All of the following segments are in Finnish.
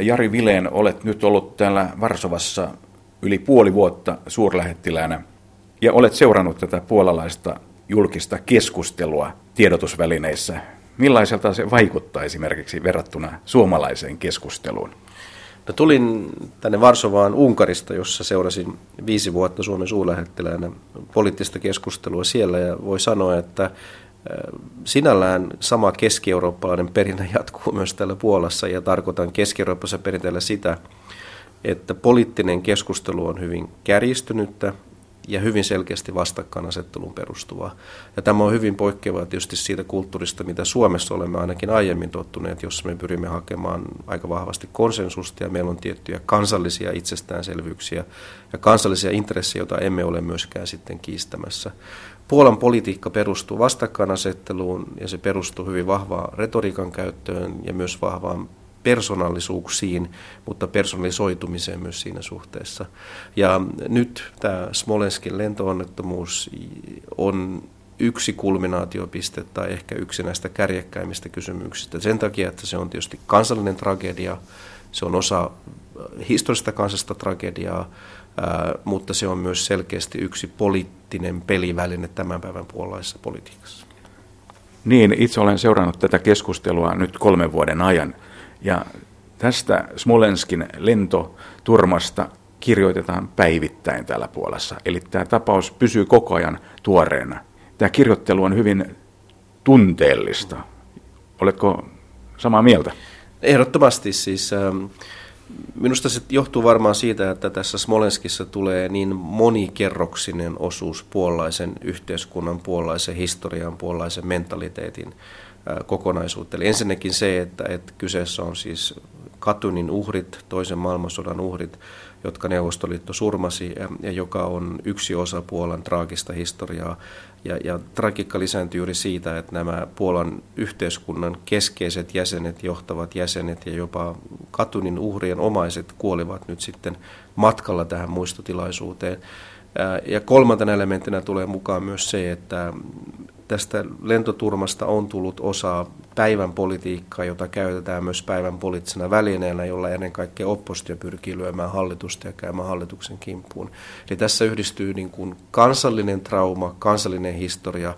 Jari Vileen, olet nyt ollut täällä Varsovassa yli puoli vuotta suurlähettiläänä ja olet seurannut tätä puolalaista julkista keskustelua tiedotusvälineissä. Millaiselta se vaikuttaa esimerkiksi verrattuna suomalaiseen keskusteluun? No, tulin tänne Varsovaan Unkarista, jossa seurasin viisi vuotta Suomen suurlähettiläänä poliittista keskustelua siellä ja voi sanoa, että Sinällään sama keski-eurooppalainen perinne jatkuu myös täällä Puolassa ja tarkoitan keski-eurooppalaisella perinteellä sitä, että poliittinen keskustelu on hyvin kärjistynyttä ja hyvin selkeästi vastakkainasetteluun perustuvaa. Ja tämä on hyvin poikkeavaa tietysti siitä kulttuurista, mitä Suomessa olemme ainakin aiemmin tottuneet, jossa me pyrimme hakemaan aika vahvasti konsensusta ja meillä on tiettyjä kansallisia itsestäänselvyyksiä ja kansallisia intressejä, joita emme ole myöskään sitten kiistämässä. Puolan politiikka perustuu vastakkainasetteluun ja se perustuu hyvin vahvaan retoriikan käyttöön ja myös vahvaan persoonallisuuksiin, mutta personalisoitumiseen myös siinä suhteessa. Ja nyt tämä Smolenskin lentoonnettomuus on yksi kulminaatiopiste tai ehkä yksi näistä kärjekkäimmistä kysymyksistä. Sen takia, että se on tietysti kansallinen tragedia, se on osa historiallista kansallista tragediaa, mutta se on myös selkeästi yksi poliittinen peliväline tämän päivän puolalaisessa politiikassa. Niin, itse olen seurannut tätä keskustelua nyt kolmen vuoden ajan. Ja tästä Smolenskin lentoturmasta kirjoitetaan päivittäin täällä Puolassa. Eli tämä tapaus pysyy koko ajan tuoreena. Tämä kirjoittelu on hyvin tunteellista. Oletko samaa mieltä? Ehdottomasti siis. Ähm, Minusta se johtuu varmaan siitä, että tässä Smolenskissa tulee niin monikerroksinen osuus puolaisen yhteiskunnan, puolaisen historian, puolaisen mentaliteetin kokonaisuutta. Eli ensinnäkin se, että, että kyseessä on siis Katunin uhrit, toisen maailmansodan uhrit, jotka Neuvostoliitto surmasi ja, joka on yksi osa Puolan traagista historiaa. Ja, ja tragiikka lisääntyy juuri siitä, että nämä Puolan yhteiskunnan keskeiset jäsenet, johtavat jäsenet ja jopa Katunin uhrien omaiset kuolivat nyt sitten matkalla tähän muistotilaisuuteen. Ja kolmantena elementtinä tulee mukaan myös se, että tästä lentoturmasta on tullut osa päivän politiikkaa, jota käytetään myös päivän poliittisena välineenä, jolla ennen kaikkea oppositio pyrkii lyömään hallitusta ja käymään hallituksen kimppuun. Eli tässä yhdistyy niin kuin kansallinen trauma, kansallinen historia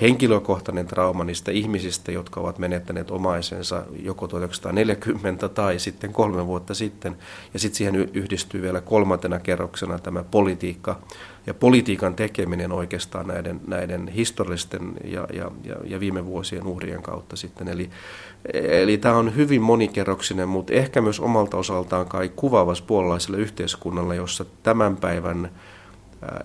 henkilökohtainen trauma niistä ihmisistä, jotka ovat menettäneet omaisensa joko 1940 tai sitten kolme vuotta sitten. Ja sitten siihen yhdistyy vielä kolmantena kerroksena tämä politiikka ja politiikan tekeminen oikeastaan näiden, näiden historiallisten ja, ja, ja, ja viime vuosien uhrien kautta sitten. Eli, eli tämä on hyvin monikerroksinen, mutta ehkä myös omalta osaltaan kai kuvaavas puolalaiselle yhteiskunnalle, jossa tämän päivän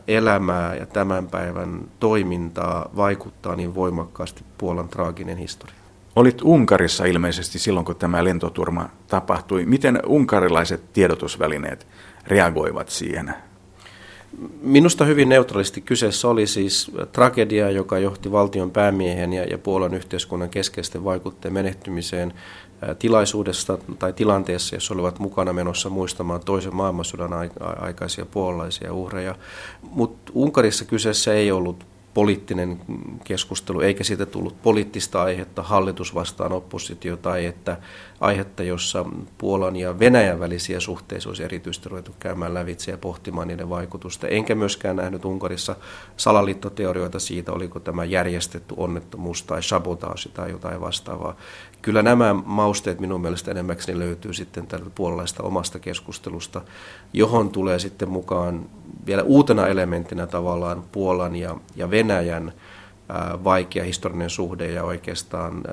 elämää ja tämän päivän toimintaa vaikuttaa niin voimakkaasti Puolan traaginen historia. Olit Unkarissa ilmeisesti silloin, kun tämä lentoturma tapahtui. Miten unkarilaiset tiedotusvälineet reagoivat siihen? Minusta hyvin neutraalisti kyseessä oli siis tragedia, joka johti valtion päämiehen ja, ja Puolan yhteiskunnan keskeisten vaikutteen menehtymiseen tilaisuudesta tai tilanteessa, jossa olivat mukana menossa muistamaan toisen maailmansodan aikaisia puolalaisia uhreja. Mutta Unkarissa kyseessä ei ollut poliittinen keskustelu, eikä siitä tullut poliittista aihetta hallitus vastaan oppositio tai että aihetta, jossa Puolan ja Venäjän välisiä suhteita olisi erityisesti ruvettu käymään lävitse ja pohtimaan niiden vaikutusta. Enkä myöskään nähnyt Unkarissa salaliittoteorioita siitä, oliko tämä järjestetty onnettomuus tai sabotaasi tai jotain vastaavaa. Kyllä nämä mausteet minun mielestä enemmäkseni löytyy sitten tältä puolalaista omasta keskustelusta, johon tulee sitten mukaan vielä uutena elementtinä tavallaan Puolan ja, ja Venäjän vaikea historiallinen suhde ja oikeastaan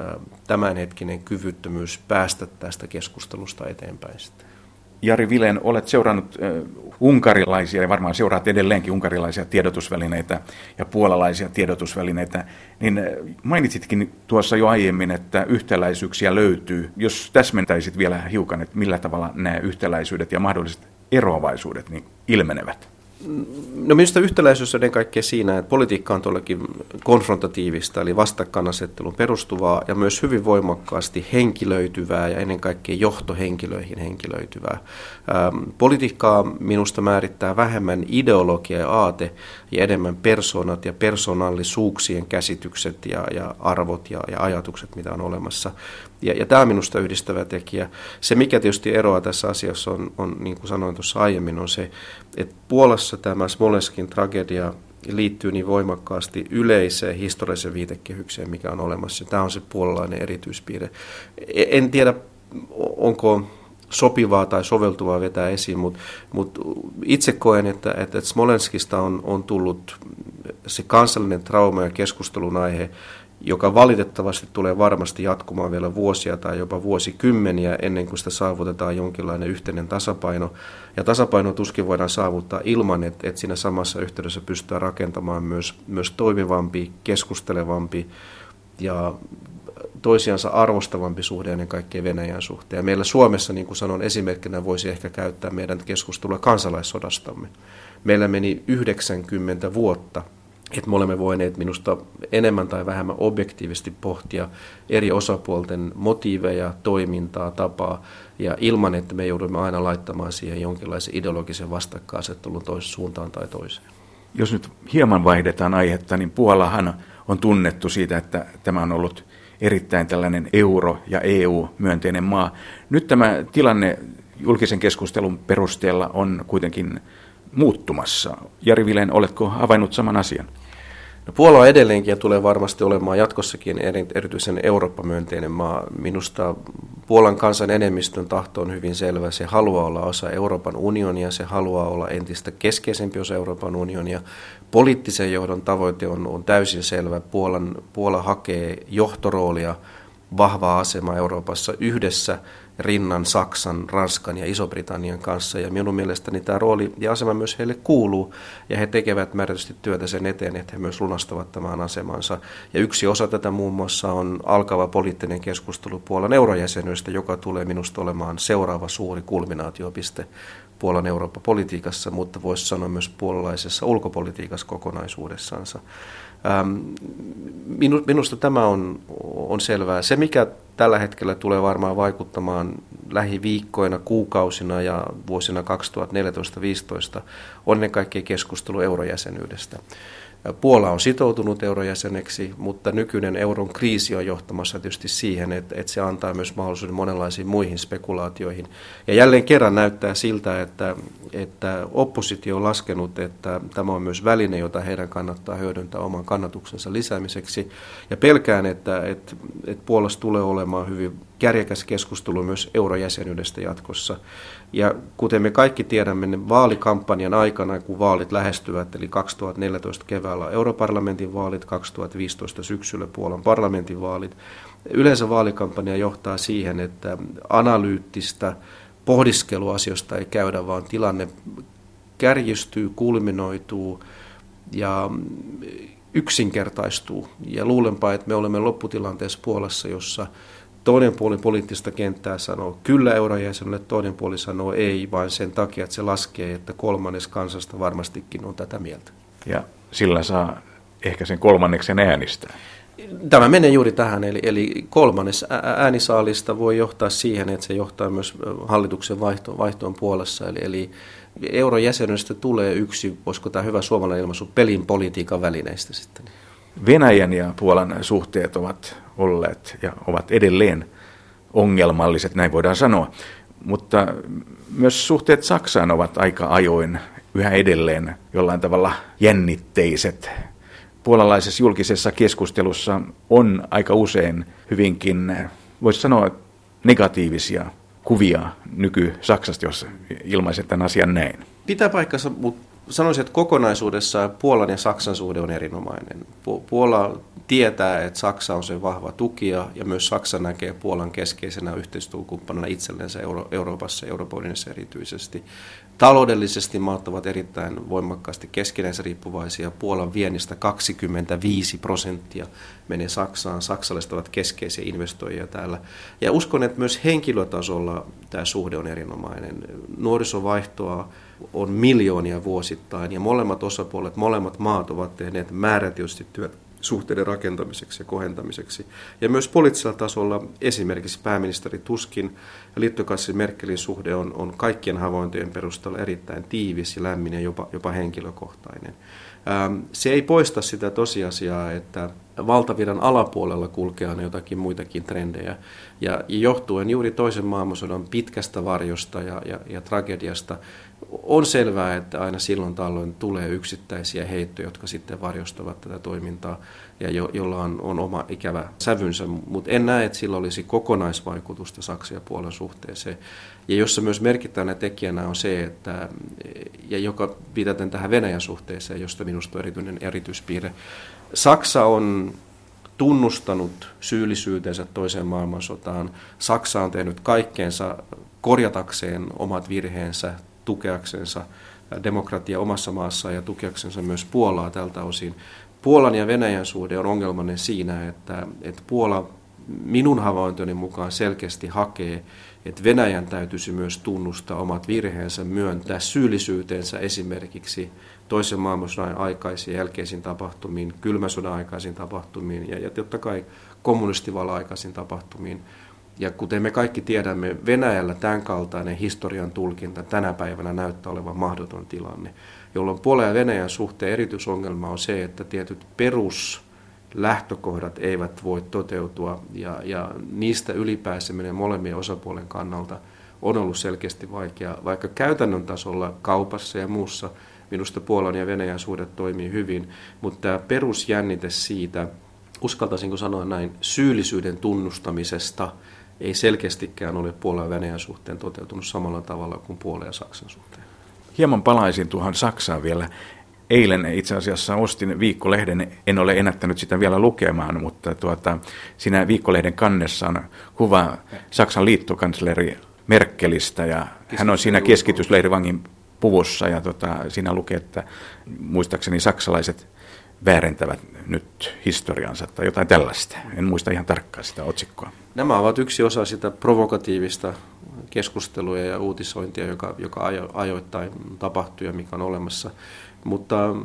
tämänhetkinen kyvyttömyys päästä tästä keskustelusta eteenpäin sitten. Jari Vilen, olet seurannut unkarilaisia ja varmaan seuraat edelleenkin unkarilaisia tiedotusvälineitä ja puolalaisia tiedotusvälineitä, niin mainitsitkin tuossa jo aiemmin, että yhtäläisyyksiä löytyy. Jos täsmentäisit vielä hiukan, että millä tavalla nämä yhtäläisyydet ja mahdolliset eroavaisuudet niin ilmenevät? No minusta yhtäläisyys on kaikkea siinä, että politiikka on tuollakin konfrontatiivista, eli vastakkainasettelun perustuvaa ja myös hyvin voimakkaasti henkilöityvää ja ennen kaikkea johtohenkilöihin henkilöityvää. Ähm, politiikkaa minusta määrittää vähemmän ideologia ja aate ja enemmän persoonat ja persoonallisuuksien käsitykset ja, ja arvot ja, ja ajatukset, mitä on olemassa. Ja, ja tämä on minusta yhdistävä tekijä. Se, mikä tietysti eroaa tässä asiassa on, on, niin kuin sanoin tuossa aiemmin, on se, että Puolassa tämä Smolenskin tragedia liittyy niin voimakkaasti yleiseen historialliseen viitekehykseen, mikä on olemassa. Tämä on se puolalainen erityispiirre. E, en tiedä, onko sopivaa tai soveltuvaa vetää esiin, mutta, mutta itse koen, että, että Smolenskista on, on tullut se kansallinen trauma ja keskustelun aihe, joka valitettavasti tulee varmasti jatkumaan vielä vuosia tai jopa vuosikymmeniä ennen kuin sitä saavutetaan jonkinlainen yhteinen tasapaino. Ja tasapaino tuskin voidaan saavuttaa ilman, että, että siinä samassa yhteydessä pystytään rakentamaan myös, myös toimivampi, keskustelevampi ja toisiansa arvostavampi suhde ennen kaikkea Venäjän suhteen. Meillä Suomessa, niin kuin sanon esimerkkinä, voisi ehkä käyttää meidän keskustelua kansalaissodastamme. Meillä meni 90 vuotta että me olemme voineet minusta enemmän tai vähemmän objektiivisesti pohtia eri osapuolten motiiveja, toimintaa, tapaa, ja ilman, että me joudumme aina laittamaan siihen jonkinlaisen ideologisen vastakkainasettelun toiseen suuntaan tai toiseen. Jos nyt hieman vaihdetaan aihetta, niin Puolahan on tunnettu siitä, että tämä on ollut erittäin tällainen euro- ja EU-myönteinen maa. Nyt tämä tilanne julkisen keskustelun perusteella on kuitenkin muuttumassa. Jari Vilen, oletko havainnut saman asian? No, Puola edelleenkin ja tulee varmasti olemaan jatkossakin erityisen Eurooppa-myönteinen maa. Minusta Puolan kansan enemmistön tahto on hyvin selvä. Se haluaa olla osa Euroopan unionia, se haluaa olla entistä keskeisempi osa Euroopan unionia. Poliittisen johdon tavoite on, on täysin selvä. Puolan, Puola hakee johtoroolia, vahvaa asemaa Euroopassa yhdessä rinnan Saksan, Ranskan ja Iso-Britannian kanssa. Ja minun mielestäni tämä rooli ja asema myös heille kuuluu, ja he tekevät määrätysti työtä sen eteen, että he myös lunastavat tämän asemansa. Ja yksi osa tätä muun muassa on alkava poliittinen keskustelu Puolan eurojäsenyydestä, joka tulee minusta olemaan seuraava suuri kulminaatiopiste Puolan Eurooppa-politiikassa, mutta voisi sanoa myös puolalaisessa ulkopolitiikassa kokonaisuudessansa. Ähm, minusta tämä on, on selvää. Se, mikä tällä hetkellä tulee varmaan vaikuttamaan lähiviikkoina, kuukausina ja vuosina 2014-2015, on ennen kaikkea keskustelu eurojäsenyydestä. Puola on sitoutunut eurojäseneksi, mutta nykyinen euron kriisi on johtamassa tietysti siihen, että, että se antaa myös mahdollisuuden monenlaisiin muihin spekulaatioihin. Ja jälleen kerran näyttää siltä, että, että oppositio on laskenut, että tämä on myös väline, jota heidän kannattaa hyödyntää oman kannatuksensa lisäämiseksi. Ja pelkään, että, että, että Puolassa tulee olemaan hyvin kärjekäs keskustelu myös eurojäsenyydestä jatkossa. Ja kuten me kaikki tiedämme, niin vaalikampanjan aikana, kun vaalit lähestyvät, eli 2014 keväällä europarlamentin vaalit, 2015 syksyllä Puolan parlamentin vaalit, yleensä vaalikampanja johtaa siihen, että analyyttistä pohdiskeluasioista ei käydä, vaan tilanne kärjistyy, kulminoituu ja yksinkertaistuu. Ja luulenpa, että me olemme lopputilanteessa Puolassa, jossa toinen puoli poliittista kenttää sanoo kyllä eurojäsenelle, toinen puoli sanoo ei, vain sen takia, että se laskee, että kolmannes kansasta varmastikin on tätä mieltä. Ja sillä saa ehkä sen kolmanneksen äänistää. Tämä menee juuri tähän, eli, eli kolmannes äänisaalista voi johtaa siihen, että se johtaa myös hallituksen vaihtoon, vaihtoon puolessa. Eli, eli eurojäsenyydestä tulee yksi, voisiko tämä hyvä suomalainen ilmaisu, pelin politiikan välineistä sitten. Venäjän ja Puolan suhteet ovat olleet ja ovat edelleen ongelmalliset, näin voidaan sanoa. Mutta myös suhteet Saksaan ovat aika ajoin yhä edelleen jollain tavalla jännitteiset. Puolalaisessa julkisessa keskustelussa on aika usein hyvinkin, voisi sanoa, negatiivisia kuvia nyky-Saksasta, jos ilmaiset tämän asian näin. Pitää paikkansa, mutta sanoisin, että kokonaisuudessa Puolan ja Saksan suhde on erinomainen. Puola tietää, että Saksa on sen vahva tukija ja myös Saksa näkee Puolan keskeisenä yhteistyökumppanina itsellensä Euro- Euroopassa ja Euroopan erityisesti. Taloudellisesti maat ovat erittäin voimakkaasti keskinäisessä riippuvaisia. Puolan viennistä 25 prosenttia menee Saksaan. Saksalaiset ovat keskeisiä investoijia täällä. Ja uskon, että myös henkilötasolla tämä suhde on erinomainen. Nuorisovaihtoa on miljoonia vuosittain ja molemmat osapuolet, molemmat maat ovat tehneet määrätietoisesti työtä suhteiden rakentamiseksi ja kohentamiseksi. Ja myös poliittisella tasolla esimerkiksi pääministeri Tuskin ja liittokansleri Merkelin suhde on, on kaikkien havaintojen perusteella erittäin tiivis ja lämmin ja jopa, jopa henkilökohtainen. Ähm, se ei poista sitä tosiasiaa, että valtaviran alapuolella kulkea on jotakin muitakin trendejä. Ja johtuen juuri toisen maailmansodan pitkästä varjosta ja, ja, ja tragediasta, on selvää, että aina silloin tällöin tulee yksittäisiä heittoja, jotka sitten varjostavat tätä toimintaa ja jo, jolla on, on oma ikävä sävynsä, mutta en näe, että sillä olisi kokonaisvaikutusta Saksan ja Puolan suhteeseen. Ja jossa myös merkittävänä tekijänä on se, että, ja joka viitaten tähän Venäjän suhteeseen, josta minusta on erityinen erityispiirre, Saksa on tunnustanut syyllisyytensä toiseen maailmansotaan. Saksa on tehnyt kaikkeensa korjatakseen omat virheensä, tukeaksensa demokratia omassa maassaan ja tukeaksensa myös Puolaa tältä osin. Puolan ja Venäjän suhde on ongelmainen siinä, että, että Puola minun havaintoni mukaan selkeästi hakee, että Venäjän täytyisi myös tunnustaa omat virheensä, myöntää syyllisyytensä esimerkiksi toisen maailmansodan aikaisiin jälkeisiin tapahtumiin, kylmän sodan aikaisiin tapahtumiin ja, ja totta kai kommunistivallan aikaisiin tapahtumiin. Ja kuten me kaikki tiedämme, Venäjällä tämän kaltainen historian tulkinta tänä päivänä näyttää olevan mahdoton tilanne, jolloin Puolen ja Venäjän suhteen erityisongelma on se, että tietyt perus lähtökohdat eivät voi toteutua ja, ja niistä ylipääseminen molemmien osapuolen kannalta on ollut selkeästi vaikea, vaikka käytännön tasolla kaupassa ja muussa minusta Puolan ja Venäjän suhde toimii hyvin, mutta tämä perusjännite siitä, uskaltaisinko sanoa näin, syyllisyyden tunnustamisesta – ei selkeästikään ole Puolan ja Venäjän suhteen toteutunut samalla tavalla kuin Puolan ja Saksan suhteen. Hieman palaisin tuohon Saksaan vielä. Eilen itse asiassa ostin viikkolehden, en ole ennättänyt sitä vielä lukemaan, mutta tuota, siinä viikkolehden kannessa on kuva Saksan liittokansleri Merkelistä ja hän on siinä keskitysleirivangin puvussa ja tota, siinä lukee, että muistaakseni saksalaiset väärentävät nyt historiansa tai jotain tällaista. En muista ihan tarkkaan sitä otsikkoa. Nämä ovat yksi osa sitä provokatiivista keskustelua ja uutisointia, joka, joka ajo, ajoittain tapahtuu ja mikä on olemassa. Mutta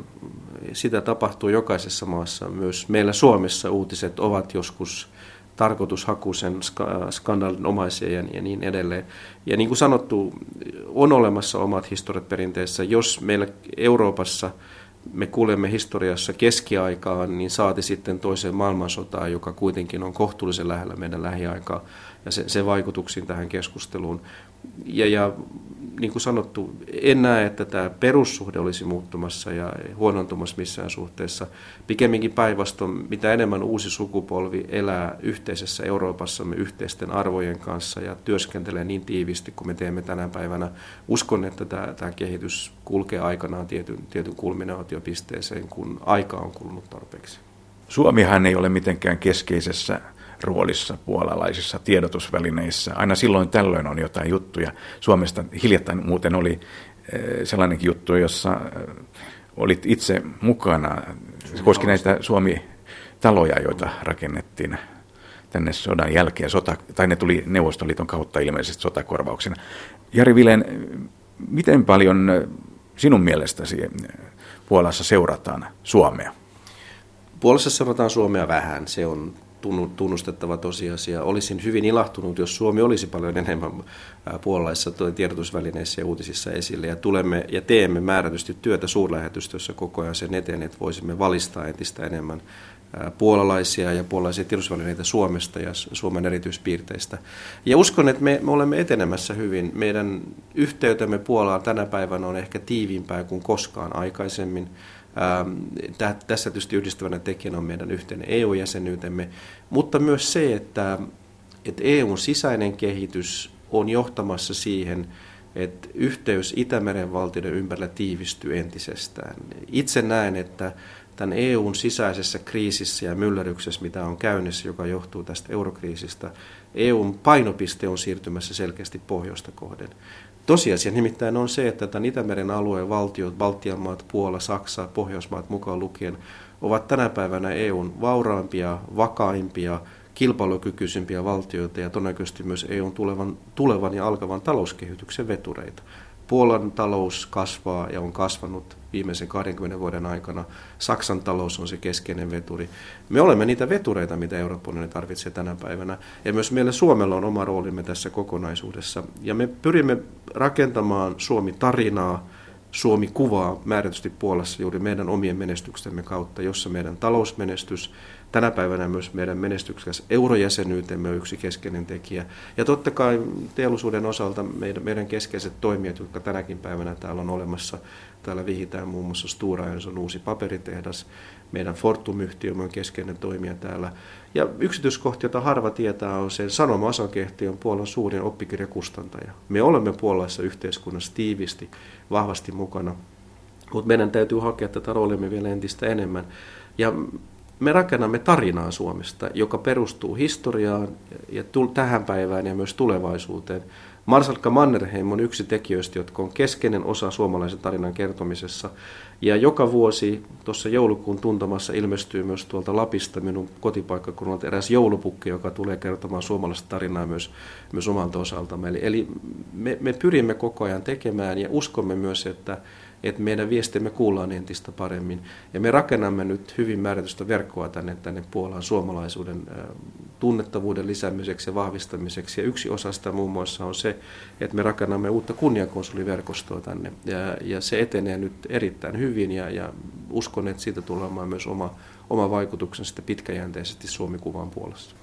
sitä tapahtuu jokaisessa maassa. Myös meillä Suomessa uutiset ovat joskus tarkoitushakuisen skandaalin omaisia ja, ja niin edelleen. Ja niin kuin sanottu, on olemassa omat historiat perinteessä. Jos meillä Euroopassa – me kuulemme historiassa keskiaikaan, niin saati sitten toiseen maailmansotaan, joka kuitenkin on kohtuullisen lähellä meidän lähiaikaa ja se, se vaikutuksiin tähän keskusteluun. Ja, ja niin kuin sanottu, en näe, että tämä perussuhde olisi muuttumassa ja huonontumassa missään suhteessa. Pikemminkin päinvastoin, mitä enemmän uusi sukupolvi elää yhteisessä Euroopassamme yhteisten arvojen kanssa ja työskentelee niin tiivisti kuin me teemme tänä päivänä, uskon, että tämä, tämä kehitys kulkee aikanaan tietyn, tietyn kulminaatiopisteeseen, kun aika on kulunut tarpeeksi. Suomihan ei ole mitenkään keskeisessä roolissa puolalaisissa tiedotusvälineissä. Aina silloin tällöin on jotain juttuja. Suomesta hiljattain muuten oli eh, sellainenkin juttu, jossa eh, olit itse mukana. Se koski näitä Suomi-taloja, joita rakennettiin tänne sodan jälkeen, sota, tai ne tuli Neuvostoliiton kautta ilmeisesti sotakorvauksena. Jari Vilen, miten paljon eh, sinun mielestäsi Puolassa seurataan Suomea? Puolassa seurataan Suomea vähän. Se on tunnustettava tosiasia. Olisin hyvin ilahtunut, jos Suomi olisi paljon enemmän puolalaisissa tiedotusvälineissä ja uutisissa esille. Ja tulemme ja teemme määrätysti työtä suurlähetystössä koko ajan sen eteen, että voisimme valistaa entistä enemmän puolalaisia ja puolalaisia tiedotusvälineitä Suomesta ja Suomen erityispiirteistä. Ja uskon, että me, me olemme etenemässä hyvin. Meidän yhteytemme Puolaan tänä päivänä on ehkä tiiviimpää kuin koskaan aikaisemmin. Ähm, tässä tietysti yhdistävänä tekijänä on meidän yhteinen EU-jäsenyytemme, mutta myös se, että, että EUn sisäinen kehitys on johtamassa siihen, että yhteys Itämeren valtioiden ympärillä tiivistyy entisestään. Itse näen, että tämän EUn sisäisessä kriisissä ja myllerryksessä, mitä on käynnissä, joka johtuu tästä eurokriisistä, EUn painopiste on siirtymässä selkeästi pohjoista kohden. Tosiasia nimittäin on se, että tämän Itämeren alueen valtiot, Baltian maat, Puola, Saksa, Pohjoismaat mukaan lukien, ovat tänä päivänä EUn vauraampia, vakaimpia, kilpailukykyisimpiä valtioita ja todennäköisesti myös EUn tulevan, tulevan ja alkavan talouskehityksen vetureita. Puolan talous kasvaa ja on kasvanut viimeisen 20 vuoden aikana. Saksan talous on se keskeinen veturi. Me olemme niitä vetureita, mitä Euroopan unioni tarvitsee tänä päivänä. Ja myös meillä Suomella on oma roolimme tässä kokonaisuudessa. Ja me pyrimme rakentamaan Suomi-tarinaa, Suomi-kuvaa määrätysti Puolassa juuri meidän omien menestykstemme kautta, jossa meidän talousmenestys, tänä päivänä myös meidän menestyksekäs eurojäsenyytemme on yksi keskeinen tekijä. Ja totta kai teollisuuden osalta meidän, meidän keskeiset toimijat, jotka tänäkin päivänä täällä on olemassa, täällä vihitään muun muassa Stura on uusi paperitehdas, meidän Fortum-yhtiö on keskeinen toimija täällä. Ja yksityiskohti, jota harva tietää, on se Sanoma on Puolan suurin oppikirjakustantaja. Me olemme puolalaisessa yhteiskunnassa tiivisti, vahvasti mukana, mutta meidän täytyy hakea tätä roolimme vielä entistä enemmän. Ja me rakennamme tarinaa Suomesta, joka perustuu historiaan ja tähän päivään ja myös tulevaisuuteen. Marsalkka Mannerheim on yksi tekijöistä, jotka on keskeinen osa suomalaisen tarinan kertomisessa. Ja joka vuosi tuossa joulukuun tuntamassa ilmestyy myös tuolta Lapista minun kotipaikkakunnalta eräs joulupukki, joka tulee kertomaan suomalaista tarinaa myös, myös omalta osaltamme. Eli, eli me, me pyrimme koko ajan tekemään ja uskomme myös, että että meidän viestimme kuullaan entistä paremmin. Ja me rakennamme nyt hyvin määrätystä verkkoa tänne, tänne Puolaan suomalaisuuden tunnettavuuden lisäämiseksi ja vahvistamiseksi. Ja yksi osa sitä muun muassa on se, että me rakennamme uutta kunniakonsuliverkostoa tänne. Ja, ja se etenee nyt erittäin hyvin ja, ja uskon, että siitä tulee myös oma, oma vaikutuksensa pitkäjänteisesti Suomi-kuvan puolesta.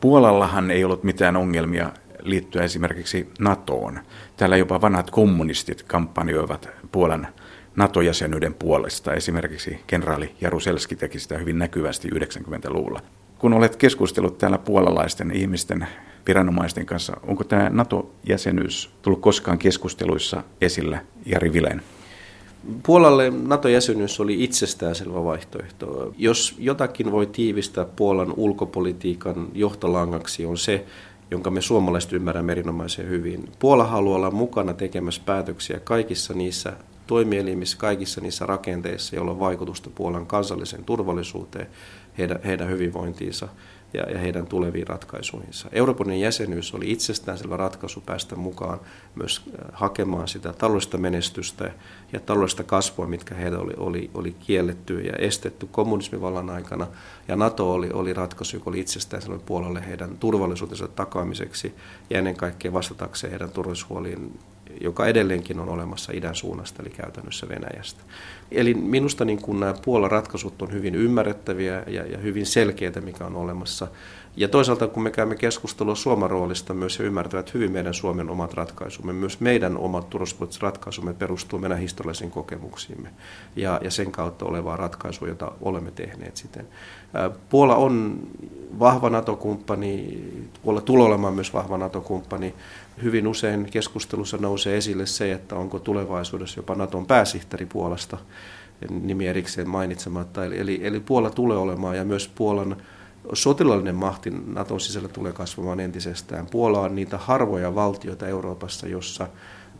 Puolallahan ei ollut mitään ongelmia liittyä esimerkiksi NATOon. Täällä jopa vanhat kommunistit kampanjoivat Puolan NATO-jäsenyyden puolesta. Esimerkiksi kenraali Jaruselski teki sitä hyvin näkyvästi 90-luvulla. Kun olet keskustellut täällä puolalaisten ihmisten viranomaisten kanssa, onko tämä NATO-jäsenyys tullut koskaan keskusteluissa esillä, Jari Vilen? Puolalle NATO-jäsenyys oli itsestäänselvä vaihtoehto. Jos jotakin voi tiivistää Puolan ulkopolitiikan johtolangaksi on se, jonka me suomalaiset ymmärrämme erinomaisen hyvin. Puola haluaa olla mukana tekemässä päätöksiä kaikissa niissä toimielimissä, kaikissa niissä rakenteissa, joilla on vaikutusta Puolan kansalliseen turvallisuuteen, heidän, heidän hyvinvointiinsa ja, ja heidän tuleviin ratkaisuihinsa. Euroopan jäsenyys oli itsestäänselvä ratkaisu päästä mukaan myös äh, hakemaan sitä taloudellista menestystä ja taloudellista kasvua, mitkä heillä oli, oli, oli kielletty ja estetty kommunismivallan aikana. Ja NATO oli, oli ratkaisu, joka oli itsestäänselvä puolelle heidän turvallisuutensa takaamiseksi ja ennen kaikkea vastatakseen heidän turvallisuushuoliin joka edelleenkin on olemassa idän suunnasta, eli käytännössä Venäjästä. Eli minusta niin kun nämä Puolan ratkaisut on hyvin ymmärrettäviä ja, ja hyvin selkeitä, mikä on olemassa. Ja toisaalta kun me käymme keskustelua Suomen roolista myös ja ymmärtävät hyvin meidän Suomen omat ratkaisumme, myös meidän omat turvallisuuspoliittiset ratkaisumme perustuu meidän historiallisiin kokemuksiimme ja, ja sen kautta olevaa ratkaisua, jota olemme tehneet siten. Puola on vahva NATO-kumppani, Puola tulee olemaan myös vahva NATO-kumppani. Hyvin usein keskustelussa nousee esille se, että onko tulevaisuudessa jopa Naton pääsihteeri Puolasta, nimi erikseen mainitsematta. Eli, eli, eli Puola tulee olemaan ja myös Puolan sotilaallinen mahti Naton sisällä tulee kasvamaan entisestään. Puola on niitä harvoja valtioita Euroopassa, jossa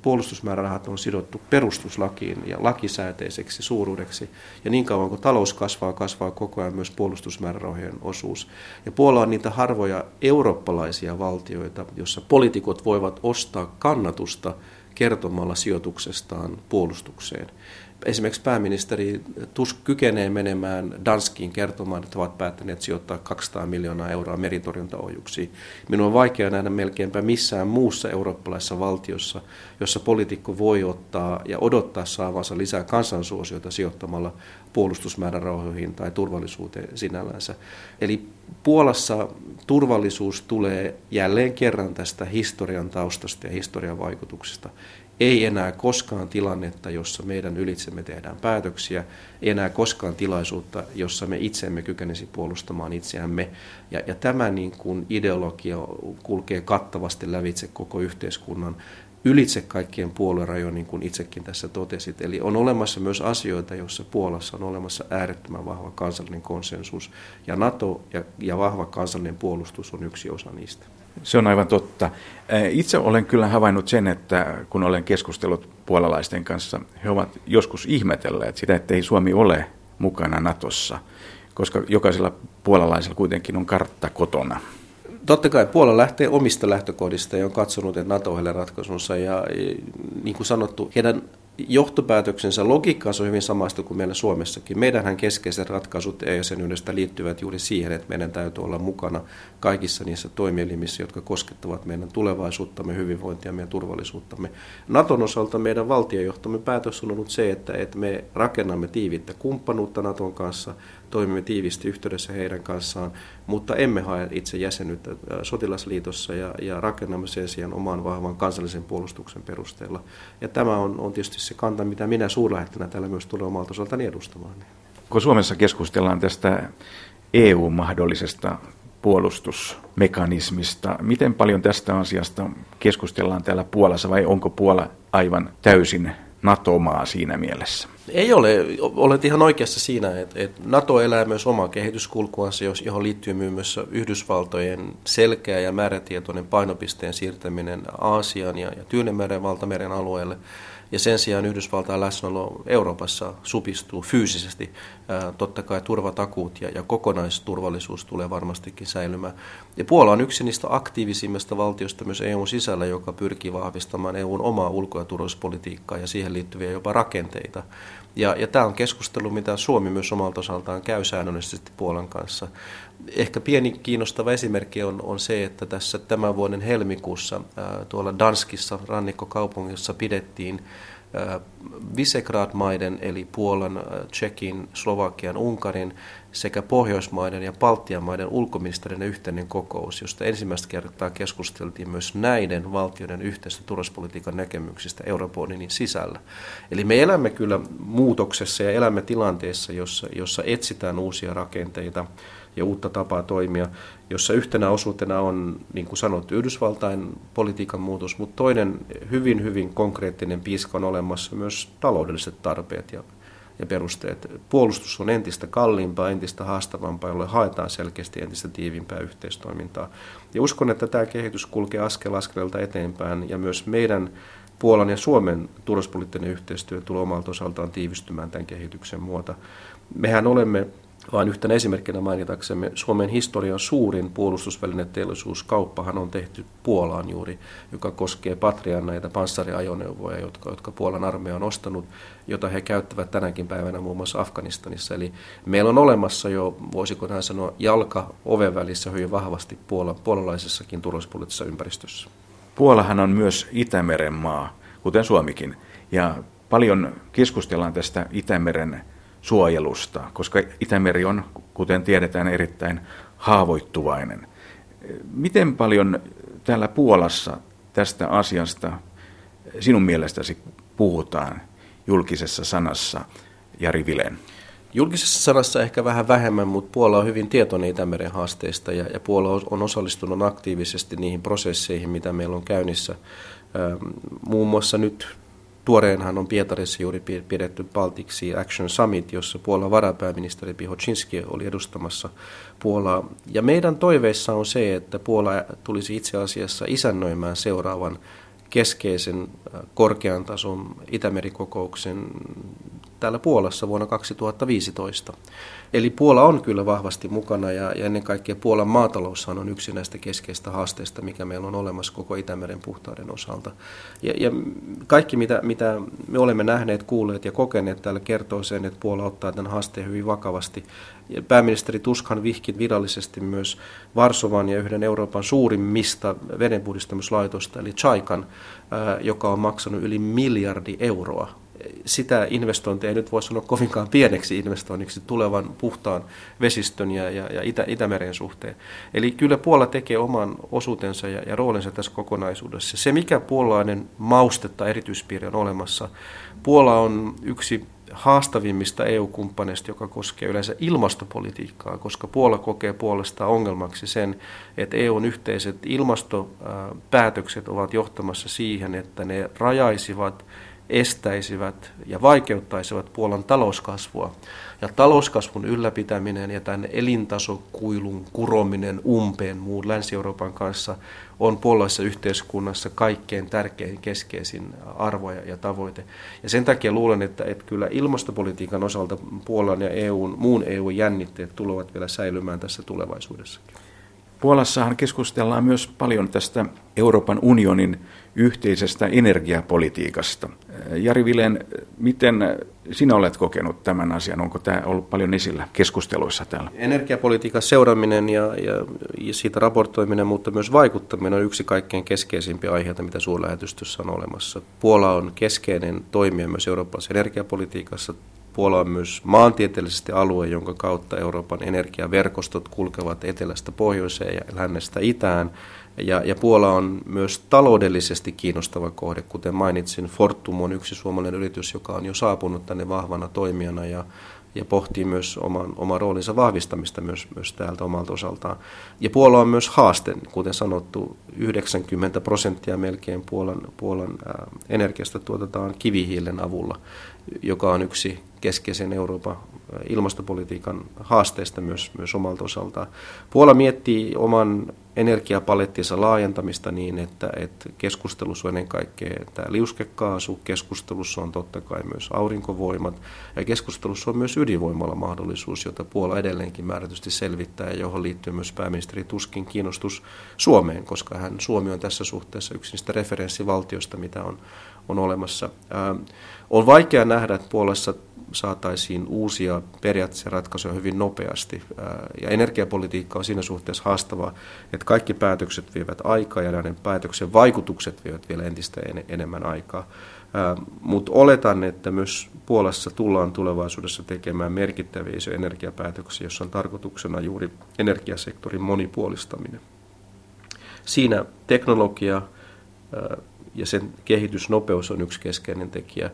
puolustusmäärärahat on sidottu perustuslakiin ja lakisääteiseksi suuruudeksi. Ja niin kauan kuin talous kasvaa, kasvaa koko ajan myös puolustusmäärärahojen osuus. Ja Puola on niitä harvoja eurooppalaisia valtioita, jossa poliitikot voivat ostaa kannatusta kertomalla sijoituksestaan puolustukseen esimerkiksi pääministeri Tusk kykenee menemään Danskiin kertomaan, että ovat päättäneet sijoittaa 200 miljoonaa euroa meritorjuntaohjuksiin. Minun on vaikea nähdä melkeinpä missään muussa eurooppalaisessa valtiossa, jossa poliitikko voi ottaa ja odottaa saavansa lisää kansansuosiota sijoittamalla puolustusmäärärahoihin tai turvallisuuteen sinällänsä. Eli Puolassa turvallisuus tulee jälleen kerran tästä historian taustasta ja historian vaikutuksesta ei enää koskaan tilannetta, jossa meidän ylitsemme tehdään päätöksiä, ei enää koskaan tilaisuutta, jossa me itsemme kykenisi puolustamaan itseämme. Ja, ja tämä niin kuin ideologia kulkee kattavasti lävitse koko yhteiskunnan ylitse kaikkien puoluerajojen, niin kuin itsekin tässä totesit. Eli on olemassa myös asioita, joissa Puolassa on olemassa äärettömän vahva kansallinen konsensus, ja NATO ja, ja vahva kansallinen puolustus on yksi osa niistä. Se on aivan totta. Itse olen kyllä havainnut sen, että kun olen keskustellut puolalaisten kanssa, he ovat joskus ihmetelleet sitä, että ei Suomi ole mukana Natossa, koska jokaisella puolalaisella kuitenkin on kartta kotona. Totta kai Puola lähtee omista lähtökohdista ja on katsonut, että NATO on heille ratkaisunsa ja niin kuin sanottu, heidän johtopäätöksensä logiikkaansa on hyvin samasta kuin meillä Suomessakin. Meidänhän keskeiset ratkaisut EU-jäsenyydestä liittyvät juuri siihen, että meidän täytyy olla mukana kaikissa niissä toimielimissä, jotka koskettavat meidän tulevaisuuttamme, hyvinvointiamme ja turvallisuuttamme. Naton osalta meidän valtiojohtomme päätös on ollut se, että, että me rakennamme tiiviittä kumppanuutta Naton kanssa, toimimme tiivisti yhteydessä heidän kanssaan, mutta emme hae itse jäsenyyttä sotilasliitossa ja, ja rakennamme sen sijaan oman vahvan kansallisen puolustuksen perusteella. Ja tämä on, on tietysti se kanta, mitä minä suurlähettänä täällä myös tulee omalta osaltani edustamaan. Kun Suomessa keskustellaan tästä EU-mahdollisesta puolustusmekanismista. Miten paljon tästä asiasta keskustellaan täällä Puolassa vai onko Puola aivan täysin NATO-maa siinä mielessä? Ei ole. Olet ihan oikeassa siinä, että, että NATO elää myös omaa kehityskulkuansa, johon liittyy myös Yhdysvaltojen selkeä ja määrätietoinen painopisteen siirtäminen Aasian ja, ja Tyynemeren valtameren alueelle – ja sen sijaan Yhdysvaltain läsnäolo Euroopassa supistuu fyysisesti. Totta kai turvatakuut ja, ja kokonaisturvallisuus tulee varmastikin säilymään. Ja Puola on yksi niistä aktiivisimmista valtioista myös EUn sisällä, joka pyrkii vahvistamaan EUn omaa ulko- ja turvallisuuspolitiikkaa ja siihen liittyviä jopa rakenteita. Ja, ja tämä on keskustelu, mitä Suomi myös omalta osaltaan käy säännöllisesti Puolan kanssa. Ehkä pieni kiinnostava esimerkki on, on se, että tässä tämän vuoden helmikuussa ää, tuolla Danskissa rannikkokaupungissa pidettiin Visegrad-maiden eli Puolan, Tsekin, Slovakian, Unkarin sekä Pohjoismaiden ja Baltian maiden ulkoministerien yhteinen kokous, josta ensimmäistä kertaa keskusteltiin myös näiden valtioiden yhteistä turvallisuuspolitiikan näkemyksistä Euroopan unionin sisällä. Eli me elämme kyllä muutoksessa ja elämme tilanteessa, jossa, jossa etsitään uusia rakenteita ja uutta tapaa toimia, jossa yhtenä osuutena on, niin kuin sanottu, Yhdysvaltain politiikan muutos, mutta toinen hyvin, hyvin konkreettinen piiska on olemassa myös taloudelliset tarpeet ja, ja perusteet. Puolustus on entistä kalliimpaa, entistä haastavampaa, jolle haetaan selkeästi entistä tiivimpää yhteistoimintaa. Ja uskon, että tämä kehitys kulkee askel askeleelta eteenpäin ja myös meidän Puolan ja Suomen turvallisuuspoliittinen yhteistyö tulee omalta osaltaan tiivistymään tämän kehityksen muuta. Mehän olemme vaan yhtenä esimerkkinä mainitaksemme Suomen historian suurin puolustusvälineteollisuuskauppahan on tehty Puolaan juuri, joka koskee Patrian näitä panssariajoneuvoja, jotka, jotka Puolan armeija on ostanut, jota he käyttävät tänäkin päivänä muun muassa Afganistanissa. Eli meillä on olemassa jo, voisiko näin sanoa, jalka oven välissä hyvin vahvasti puola, puolalaisessakin turvallisuuspoliittisessa ympäristössä. Puolahan on myös Itämeren maa, kuten Suomikin, ja paljon keskustellaan tästä Itämeren suojelusta, koska Itämeri on, kuten tiedetään, erittäin haavoittuvainen. Miten paljon täällä Puolassa tästä asiasta sinun mielestäsi puhutaan julkisessa sanassa, Jari Vilen? Julkisessa sanassa ehkä vähän vähemmän, mutta Puola on hyvin tietoinen Itämeren haasteista ja, ja Puola on osallistunut aktiivisesti niihin prosesseihin, mitä meillä on käynnissä. Muun muassa nyt Tuoreenhan on Pietarissa juuri pidetty Baltic Sea Action Summit, jossa Puolan varapääministeri Pihocinski oli edustamassa Puolaa. Ja meidän toiveissa on se, että Puola tulisi itse asiassa isännöimään seuraavan keskeisen korkean tason Itämerikokouksen täällä Puolassa vuonna 2015. Eli Puola on kyllä vahvasti mukana ja, ja ennen kaikkea Puolan maataloushan on yksi näistä keskeistä haasteista, mikä meillä on olemassa koko Itämeren puhtauden osalta. Ja, ja kaikki, mitä, mitä me olemme nähneet, kuulleet ja kokeneet täällä kertoo sen, että Puola ottaa tämän haasteen hyvin vakavasti. Ja pääministeri Tuskan vihkin virallisesti myös Varsovan ja yhden Euroopan suurimmista vedenpuhdistamislaitosta, eli Chaikan, joka on maksanut yli miljardi euroa sitä investointia ei nyt voi sanoa kovinkaan pieneksi investoinniksi tulevan puhtaan vesistön ja, ja, ja Itä, Itämeren suhteen. Eli kyllä Puola tekee oman osuutensa ja, ja roolinsa tässä kokonaisuudessa. Se, mikä puolalainen maustetta erityispiiri on olemassa, Puola on yksi haastavimmista EU-kumppaneista, joka koskee yleensä ilmastopolitiikkaa, koska Puola kokee puolestaan ongelmaksi sen, että EUn yhteiset ilmastopäätökset ovat johtamassa siihen, että ne rajaisivat estäisivät ja vaikeuttaisivat Puolan talouskasvua. Ja talouskasvun ylläpitäminen ja tämän elintasokuilun kurominen umpeen muun Länsi-Euroopan kanssa on puolalaisessa yhteiskunnassa kaikkein tärkein keskeisin arvo ja tavoite. Ja sen takia luulen, että, että kyllä ilmastopolitiikan osalta Puolan ja EUn, muun EUn jännitteet tulevat vielä säilymään tässä tulevaisuudessakin. Puolassahan keskustellaan myös paljon tästä Euroopan unionin yhteisestä energiapolitiikasta. Jari Vilen, miten sinä olet kokenut tämän asian? Onko tämä ollut paljon esillä keskusteluissa täällä? Energiapolitiikan seuraaminen ja, ja, ja siitä raportoiminen, mutta myös vaikuttaminen on yksi kaikkein keskeisimpiä aiheita, mitä suurlähetystössä on olemassa. Puola on keskeinen toimija myös eurooppalaisessa energiapolitiikassa. Puola on myös maantieteellisesti alue, jonka kautta Euroopan energiaverkostot kulkevat etelästä pohjoiseen ja lännestä itään. Ja, ja Puola on myös taloudellisesti kiinnostava kohde, kuten mainitsin. Fortum on yksi suomalainen yritys, joka on jo saapunut tänne vahvana toimijana ja, ja pohtii myös oman, oman roolinsa vahvistamista myös, myös täältä omalta osaltaan. Ja Puola on myös haaste, kuten sanottu, 90 prosenttia melkein Puolan, Puolan ää, energiasta tuotetaan kivihiilen avulla, joka on yksi keskeisen Euroopan ilmastopolitiikan haasteista myös, myös omalta osaltaan. Puola miettii oman energiapalettinsa laajentamista niin, että, että keskustelussa on ennen kaikkea tämä liuskekaasu, keskustelussa on totta kai myös aurinkovoimat ja keskustelussa on myös ydinvoimalla mahdollisuus, jota Puola edelleenkin määrätysti selvittää ja johon liittyy myös pääministeri Tuskin kiinnostus Suomeen, koska hän, Suomi on tässä suhteessa yksi niistä referenssivaltioista, mitä on, on olemassa. Ää, on vaikea nähdä, että Puolassa saataisiin uusia periaatteessa ratkaisuja hyvin nopeasti. Ja energiapolitiikka on siinä suhteessa haastavaa, että kaikki päätökset vievät aikaa ja näiden päätöksen vaikutukset vievät vielä entistä enemmän aikaa. Mutta oletan, että myös Puolassa tullaan tulevaisuudessa tekemään merkittäviä isoja energiapäätöksiä, jossa on tarkoituksena juuri energiasektorin monipuolistaminen. Siinä teknologia ja sen kehitysnopeus on yksi keskeinen tekijä.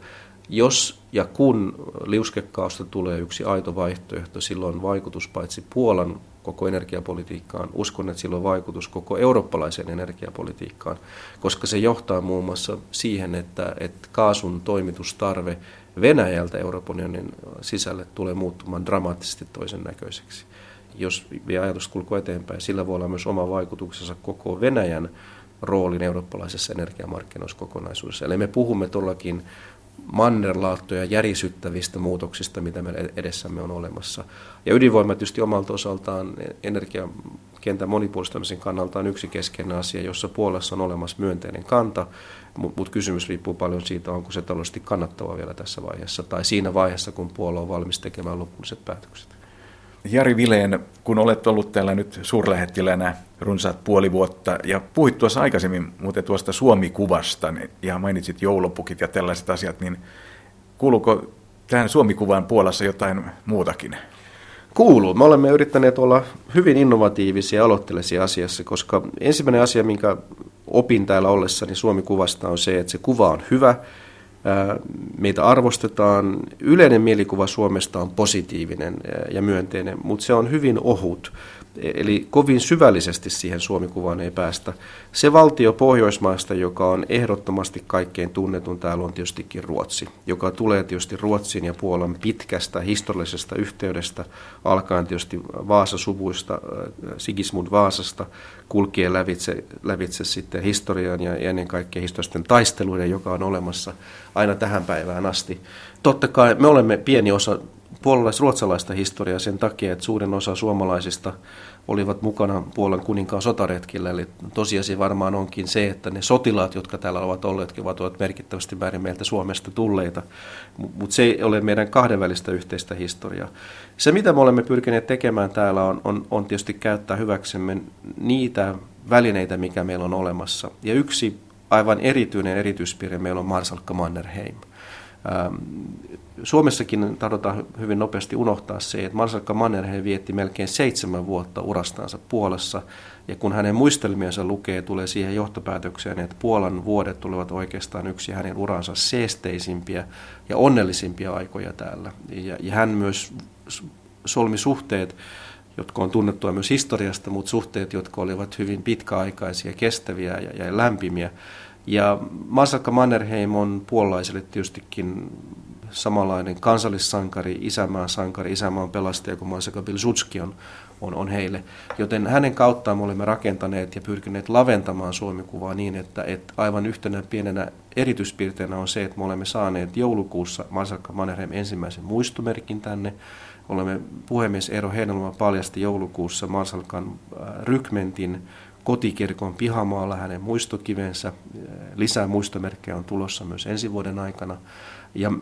Jos ja kun liuskekausta tulee yksi aito vaihtoehto, silloin vaikutus paitsi Puolan koko energiapolitiikkaan, uskon, että sillä on vaikutus koko eurooppalaiseen energiapolitiikkaan, koska se johtaa muun muassa siihen, että, että kaasun toimitustarve Venäjältä Euroopan unionin sisälle tulee muuttumaan dramaattisesti toisen näköiseksi. Jos vie ajatuskulku eteenpäin, sillä voi olla myös oma vaikutuksensa koko Venäjän roolin eurooppalaisessa energiamarkkinoissa kokonaisuudessa. Eli me puhumme todellakin mannerlaattoja järisyttävistä muutoksista, mitä meillä edessämme on olemassa. Ja ydinvoima tietysti omalta osaltaan energiakentän monipuolistamisen kannalta on yksi keskeinen asia, jossa Puolassa on olemassa myönteinen kanta, mutta mut kysymys riippuu paljon siitä, onko se taloudellisesti kannattava vielä tässä vaiheessa, tai siinä vaiheessa, kun Puola on valmis tekemään lopulliset päätökset. Jari Vileen, kun olet ollut täällä nyt suurlähettilänä runsaat puoli vuotta ja puhuit tuossa aikaisemmin muuten tuosta Suomi-kuvasta niin- ja mainitsit joulupukit ja tällaiset asiat, niin kuuluuko tähän Suomi-kuvaan Puolassa jotain muutakin? Kuuluu. Me olemme yrittäneet olla hyvin innovatiivisia ja aloittelisia asiassa, koska ensimmäinen asia, minkä opin täällä ollessani Suomi-kuvasta on se, että se kuva on hyvä – meitä arvostetaan. Yleinen mielikuva Suomesta on positiivinen ja myönteinen, mutta se on hyvin ohut. Eli kovin syvällisesti siihen Suomikuvaan ei päästä. Se valtio Pohjoismaista, joka on ehdottomasti kaikkein tunnetun täällä on tietystikin Ruotsi, joka tulee tietysti Ruotsin ja Puolan pitkästä historiallisesta yhteydestä, alkaen tietysti Vaasa-suvuista, Sigismund Vaasasta, kulkien lävitse, lävitse sitten historian ja ennen kaikkea historiallisten taisteluiden, joka on olemassa aina tähän päivään asti. Totta kai me olemme pieni osa puolalais-ruotsalaista historiaa sen takia, että suurin osa suomalaisista olivat mukana Puolan kuninkaan sotaretkillä. Eli tosiasia varmaan onkin se, että ne sotilaat, jotka täällä ovat olleet, ovat olleet merkittävästi väärin meiltä Suomesta tulleita. Mutta se ei ole meidän kahdenvälistä yhteistä historiaa. Se, mitä me olemme pyrkineet tekemään täällä, on, on, on tietysti käyttää hyväksemme niitä välineitä, mikä meillä on olemassa. Ja yksi aivan erityinen erityispiirre meillä on Marsalkka Mannerheim. Suomessakin tahdotaan hyvin nopeasti unohtaa se, että Marsalkka Mannerheim vietti melkein seitsemän vuotta urastansa Puolassa, ja kun hänen muistelmiensa lukee, tulee siihen johtopäätökseen, että Puolan vuodet tulevat oikeastaan yksi hänen uransa seesteisimpiä ja onnellisimpia aikoja täällä. Ja, ja hän myös solmi suhteet, jotka on tunnettua myös historiasta, mutta suhteet, jotka olivat hyvin pitkäaikaisia, kestäviä ja, ja lämpimiä. Ja Masakka Mannerheim on puolalaisille tietystikin samanlainen kansallissankari, isämaan sankari, isämaan pelastaja kuin Masaka Bilzutski on, on, on heille. Joten hänen kauttaan me olemme rakentaneet ja pyrkineet laventamaan Suomikuvaa niin, että, että aivan yhtenä pienenä erityispiirteenä on se, että me olemme saaneet joulukuussa Masakka Mannerheim ensimmäisen muistomerkin tänne. olemme puhemies Eero Heinäluoma paljasti joulukuussa Marsalkan rykmentin kotikirkon pihamaalla hänen muistokivensä. Lisää muistomerkkejä on tulossa myös ensi vuoden aikana. Ja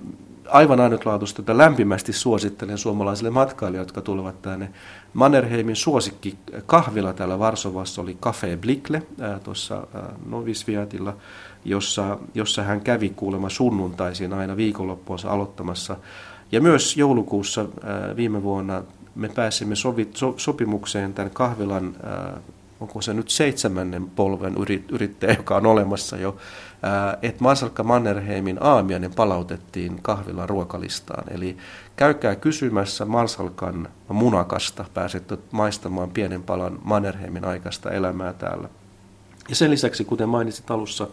aivan ainutlaatuista, että lämpimästi suosittelen suomalaisille matkailijoille, jotka tulevat tänne. Mannerheimin suosikki kahvila täällä Varsovassa oli Cafe Blikle tuossa Novisviatilla, jossa, jossa hän kävi kuulemma sunnuntaisin aina viikonloppuunsa aloittamassa. Ja myös joulukuussa viime vuonna me pääsimme sovi, so, sopimukseen tämän kahvilan onko se nyt seitsemännen polven yrittäjä, joka on olemassa jo, että Marsalkka Mannerheimin aamiainen palautettiin kahvilan ruokalistaan. Eli käykää kysymässä Marsalkan munakasta, pääsette maistamaan pienen palan Mannerheimin aikaista elämää täällä. Ja sen lisäksi, kuten mainitsit alussa,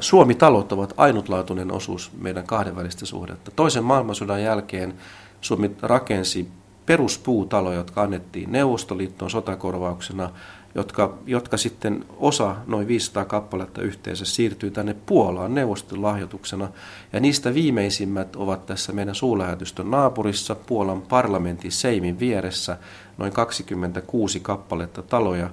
Suomi-talot ovat ainutlaatuinen osuus meidän kahdenvälistä suhdetta. Toisen maailmansodan jälkeen Suomi rakensi peruspuutaloja, jotka annettiin Neuvostoliittoon sotakorvauksena jotka, jotka sitten osa, noin 500 kappaletta yhteensä, siirtyy tänne Puolaan neuvoston lahjoituksena. Ja niistä viimeisimmät ovat tässä meidän suurlähetystön naapurissa, Puolan parlamentin Seimin vieressä, noin 26 kappaletta taloja.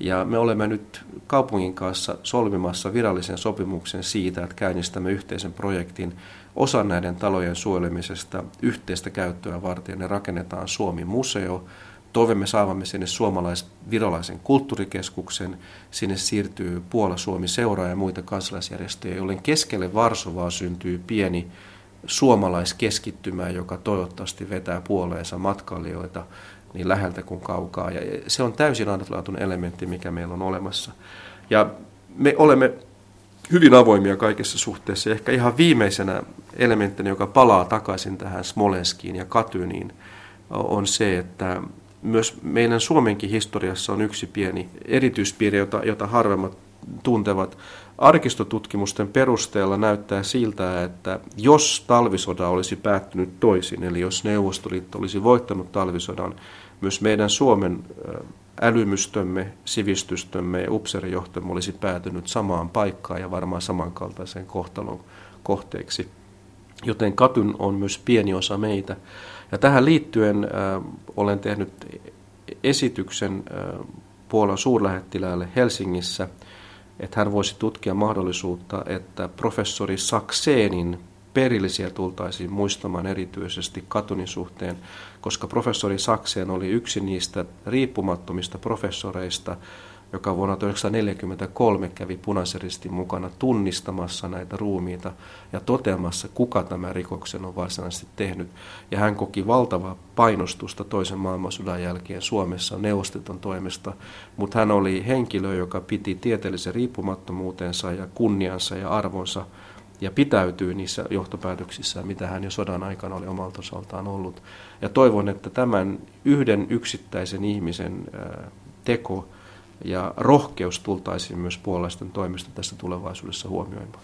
Ja me olemme nyt kaupungin kanssa solmimassa virallisen sopimuksen siitä, että käynnistämme yhteisen projektin osan näiden talojen suojelemisesta yhteistä käyttöä varten. Ne rakennetaan Suomi-museo, Toivomme saavamme sinne suomalais-virolaisen kulttuurikeskuksen. Sinne siirtyy Puola-Suomi-seura ja muita kansalaisjärjestöjä, jolloin keskelle Varsovaa syntyy pieni suomalaiskeskittymä, joka toivottavasti vetää puoleensa matkailijoita niin läheltä kuin kaukaa. Ja se on täysin ainutlaatuinen elementti, mikä meillä on olemassa. Ja me olemme hyvin avoimia kaikessa suhteessa. Ehkä ihan viimeisenä elementtinä, joka palaa takaisin tähän Smolenskiin ja Katyniin, on se, että myös meidän Suomenkin historiassa on yksi pieni erityispiirre, jota, jota harvemmat tuntevat. Arkistotutkimusten perusteella näyttää siltä, että jos talvisoda olisi päättynyt toisin, eli jos Neuvostoliitto olisi voittanut talvisodan, myös meidän Suomen älymystömme, sivistystömme ja upserijohtamme olisi päätynyt samaan paikkaan ja varmaan samankaltaiseen kohtalon kohteeksi. Joten Katyn on myös pieni osa meitä. Ja tähän liittyen äh, olen tehnyt esityksen äh, Puolan suurlähettiläälle Helsingissä, että hän voisi tutkia mahdollisuutta, että professori Sakseenin perillisiä tultaisiin muistamaan erityisesti Katunin suhteen, koska professori Sakseen oli yksi niistä riippumattomista professoreista, joka vuonna 1943 kävi punaisen mukana tunnistamassa näitä ruumiita ja toteamassa, kuka tämä rikoksen on varsinaisesti tehnyt. Ja hän koki valtavaa painostusta toisen maailmansodan jälkeen Suomessa neuvosteton toimesta, mutta hän oli henkilö, joka piti tieteellisen riippumattomuutensa ja kunniansa ja arvonsa ja pitäytyy niissä johtopäätöksissä, mitä hän jo sodan aikana oli omalta osaltaan ollut. Ja toivon, että tämän yhden yksittäisen ihmisen teko ja rohkeus tultaisiin myös puolalaisten toimesta tässä tulevaisuudessa huomioimaan.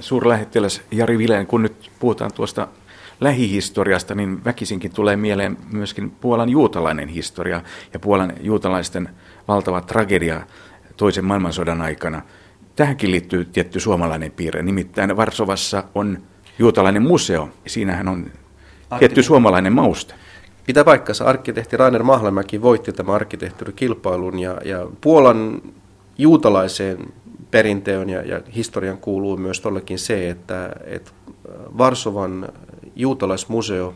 Suurlähettiläs Jari Vileen, kun nyt puhutaan tuosta lähihistoriasta, niin väkisinkin tulee mieleen myöskin Puolan juutalainen historia ja Puolan juutalaisten valtava tragedia toisen maailmansodan aikana. Tähänkin liittyy tietty suomalainen piirre, nimittäin Varsovassa on juutalainen museo. Siinähän on tietty suomalainen mauste. Pitää paikkansa. Arkkitehti Rainer Mahlamäki voitti tämän arkkitehtuurikilpailun ja, ja Puolan juutalaiseen perinteön ja, ja historian kuuluu myös tollekin se, että, että Varsovan juutalaismuseo,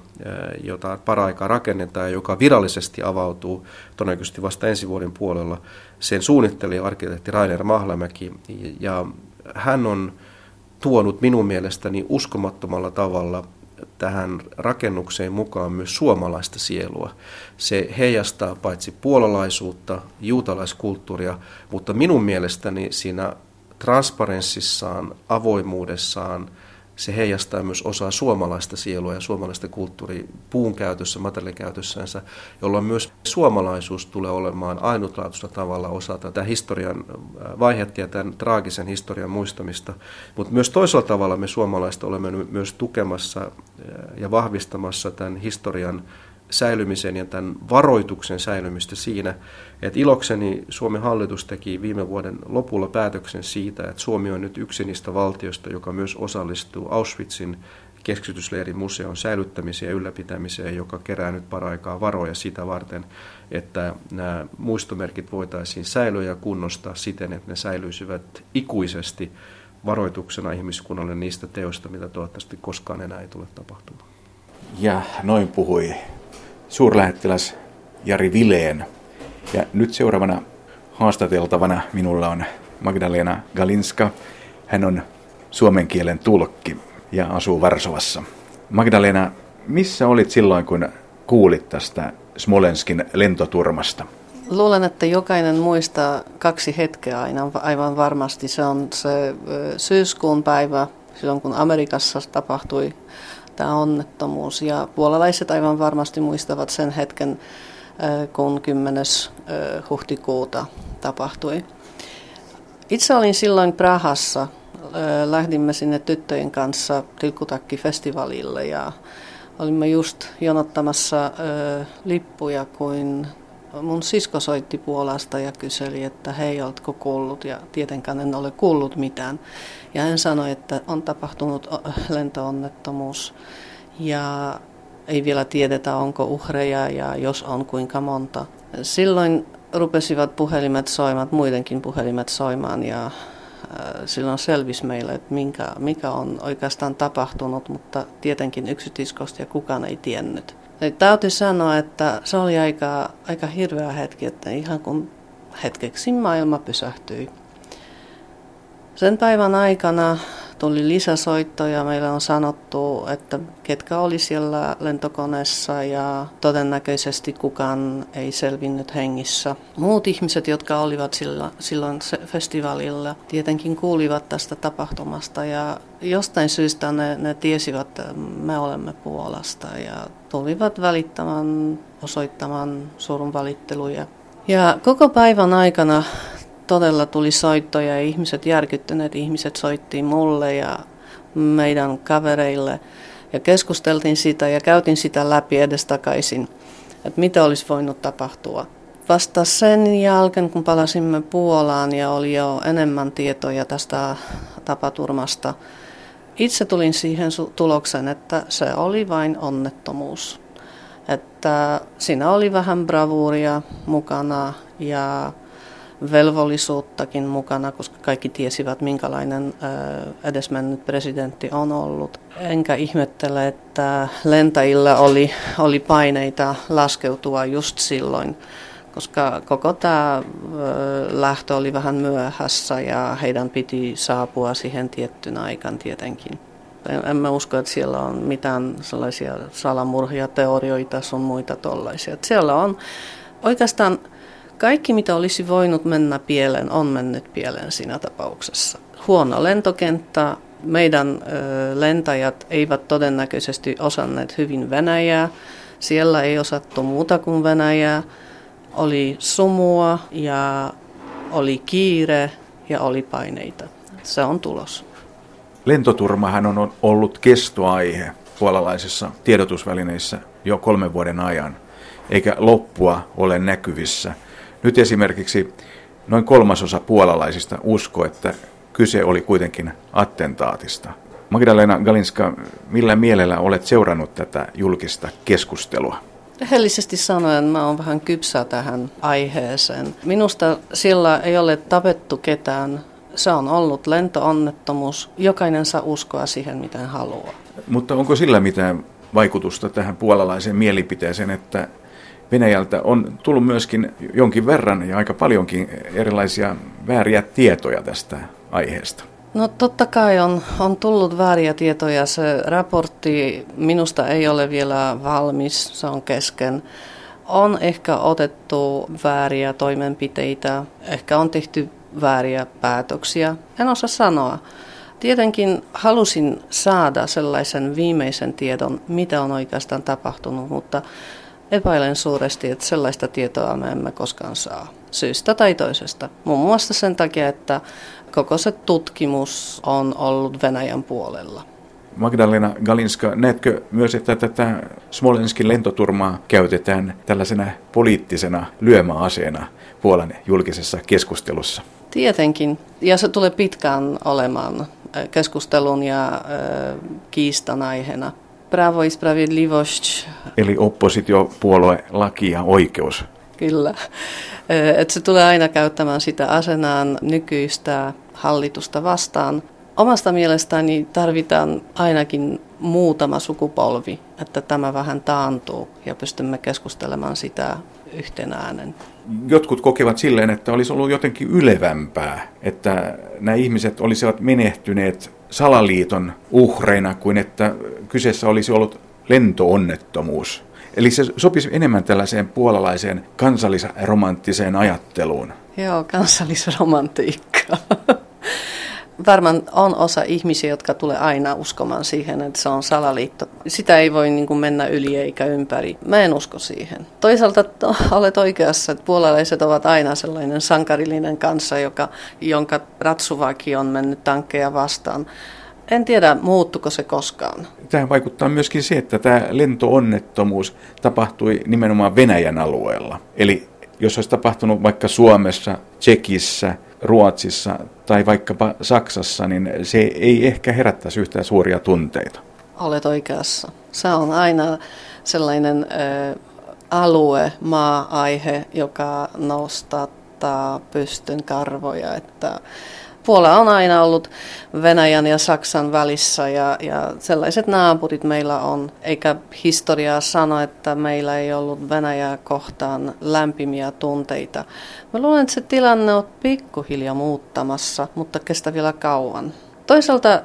jota paraikaa rakennetaan ja joka virallisesti avautuu todennäköisesti vasta ensi vuoden puolella, sen suunnittelija arkkitehti Rainer Mahlamäki ja hän on tuonut minun mielestäni uskomattomalla tavalla tähän rakennukseen mukaan myös suomalaista sielua. Se heijastaa paitsi puolalaisuutta, juutalaiskulttuuria, mutta minun mielestäni siinä transparenssissaan, avoimuudessaan, se heijastaa myös osaa suomalaista sielua ja suomalaista kulttuuria puun käytössä, materiaalikäytössänsä, jolloin myös suomalaisuus tulee olemaan ainutlaatuisella tavalla osa tätä historian äh, vaihetta ja tämän traagisen historian muistamista. Mutta myös toisella tavalla me suomalaiset olemme myös tukemassa äh, ja vahvistamassa tämän historian säilymisen ja tämän varoituksen säilymistä siinä, että ilokseni Suomen hallitus teki viime vuoden lopulla päätöksen siitä, että Suomi on nyt yksi niistä valtioista, joka myös osallistuu Auschwitzin keskitysleirin museon säilyttämiseen ja ylläpitämiseen, joka kerää nyt paraikaa varoja sitä varten, että nämä muistomerkit voitaisiin säilyä ja kunnostaa siten, että ne säilyisivät ikuisesti varoituksena ihmiskunnalle niistä teoista, mitä toivottavasti koskaan enää ei tule tapahtumaan. Ja noin puhui suurlähettiläs Jari Vileen. Ja nyt seuraavana haastateltavana minulla on Magdalena Galinska. Hän on suomen kielen tulkki ja asuu Varsovassa. Magdalena, missä olit silloin, kun kuulit tästä Smolenskin lentoturmasta? Luulen, että jokainen muistaa kaksi hetkeä aina aivan varmasti. Se on se syyskuun päivä, silloin kun Amerikassa tapahtui tämä onnettomuus. Ja puolalaiset aivan varmasti muistavat sen hetken, kun 10. huhtikuuta tapahtui. Itse olin silloin Prahassa. Lähdimme sinne tyttöjen kanssa Tilkutakki-festivaalille ja olimme just jonottamassa lippuja, kuin mun sisko soitti Puolasta ja kyseli, että hei, oletko kuullut? Ja tietenkään en ole kuullut mitään. Ja hän sanoi, että on tapahtunut lentoonnettomuus ja ei vielä tiedetä, onko uhreja ja jos on, kuinka monta. Silloin rupesivat puhelimet soimaan, muidenkin puhelimet soimaan ja silloin selvisi meille, että minkä, mikä on oikeastaan tapahtunut, mutta tietenkin yksityiskohtia kukaan ei tiennyt. Täytyy sanoa, että se oli aika, aika hirveä hetki, että ihan kun hetkeksi maailma pysähtyi. Sen päivän aikana tuli lisäsoittoja. Meillä on sanottu, että ketkä oli siellä lentokoneessa ja todennäköisesti kukaan ei selvinnyt hengissä. Muut ihmiset, jotka olivat sillä, silloin festivaalilla, tietenkin kuulivat tästä tapahtumasta ja jostain syystä ne, ne tiesivät, että me olemme Puolasta ja tulivat välittämään, osoittamaan surun valitteluja. Ja koko päivän aikana todella tuli soittoja ja ihmiset, järkyttyneet ihmiset soittiin mulle ja meidän kavereille ja keskusteltiin sitä ja käytin sitä läpi edestakaisin, että mitä olisi voinut tapahtua. Vasta sen jälkeen, kun palasimme Puolaan ja oli jo enemmän tietoja tästä tapaturmasta, itse tulin siihen tulokseen, että se oli vain onnettomuus. Että siinä oli vähän bravuuria mukana ja velvollisuuttakin mukana, koska kaikki tiesivät, minkälainen edesmennyt presidentti on ollut. Enkä ihmettele, että lentäjillä oli, oli paineita laskeutua just silloin, koska koko tämä lähtö oli vähän myöhässä ja heidän piti saapua siihen tiettyn aikaan tietenkin. En mä usko, että siellä on mitään sellaisia salamurhia, teorioita sun muita tollaisia. Siellä on oikeastaan kaikki, mitä olisi voinut mennä pieleen, on mennyt pieleen siinä tapauksessa. Huono lentokenttä, meidän lentäjät eivät todennäköisesti osanneet hyvin Venäjää. Siellä ei osattu muuta kuin Venäjää. Oli sumua ja oli kiire ja oli paineita. Se on tulos. Lentoturmahan on ollut kestoaihe puolalaisissa tiedotusvälineissä jo kolmen vuoden ajan, eikä loppua ole näkyvissä – nyt esimerkiksi noin kolmasosa puolalaisista usko, että kyse oli kuitenkin attentaatista. Magdalena Galinska, millä mielellä olet seurannut tätä julkista keskustelua? Rehellisesti sanoen mä oon vähän kypsä tähän aiheeseen. Minusta sillä ei ole tapettu ketään. Se on ollut lentoonnettomuus. Jokainen saa uskoa siihen, miten haluaa. Mutta onko sillä mitään vaikutusta tähän puolalaiseen mielipiteeseen, että Venäjältä on tullut myöskin jonkin verran ja aika paljonkin erilaisia vääriä tietoja tästä aiheesta. No totta kai on, on tullut vääriä tietoja. Se raportti minusta ei ole vielä valmis, se on kesken. On ehkä otettu vääriä toimenpiteitä, ehkä on tehty vääriä päätöksiä. En osaa sanoa. Tietenkin halusin saada sellaisen viimeisen tiedon, mitä on oikeastaan tapahtunut, mutta Epäilen suuresti, että sellaista tietoa me emme koskaan saa syystä tai toisesta. Muun muassa sen takia, että koko se tutkimus on ollut Venäjän puolella. Magdalena Galinska, näetkö myös, että tätä Smolenskin lentoturmaa käytetään tällaisena poliittisena lyömäaseena Puolan julkisessa keskustelussa? Tietenkin, ja se tulee pitkään olemaan keskustelun ja kiistan aiheena. Pravo i sprawiedliwość. Eli oppositiopuolue, laki ja oikeus. Kyllä. Et se tulee aina käyttämään sitä asenaan nykyistä hallitusta vastaan. Omasta mielestäni tarvitaan ainakin muutama sukupolvi, että tämä vähän taantuu ja pystymme keskustelemaan sitä yhtenä äänen. Jotkut kokevat silleen, että olisi ollut jotenkin ylevämpää, että nämä ihmiset olisivat menehtyneet salaliiton uhreina kuin että kyseessä olisi ollut lentoonnettomuus. Eli se sopisi enemmän tällaiseen puolalaiseen kansallisromanttiseen ajatteluun. Joo, kansallisromantiikka. Varmaan on osa ihmisiä, jotka tulee aina uskomaan siihen, että se on salaliitto. Sitä ei voi niin kuin mennä yli eikä ympäri. Mä en usko siihen. Toisaalta olet oikeassa, että puolalaiset ovat aina sellainen sankarillinen kanssa, joka, jonka ratsuvaki on mennyt tankkeja vastaan. En tiedä, muuttuko se koskaan. Tähän vaikuttaa myöskin se, että tämä lentoonnettomuus tapahtui nimenomaan Venäjän alueella. Eli jos olisi tapahtunut vaikka Suomessa, Tsekissä, Ruotsissa tai vaikkapa Saksassa, niin se ei ehkä herättäisi yhtään suuria tunteita. Olet oikeassa. Se on aina sellainen ö, alue, maa-aihe, joka nostattaa pystyn karvoja, että Puola on aina ollut Venäjän ja Saksan välissä ja, ja sellaiset naapurit meillä on. Eikä historiaa sano, että meillä ei ollut Venäjää kohtaan lämpimiä tunteita. Mä luulen, että se tilanne on pikkuhiljaa muuttamassa, mutta kestää vielä kauan. Toisaalta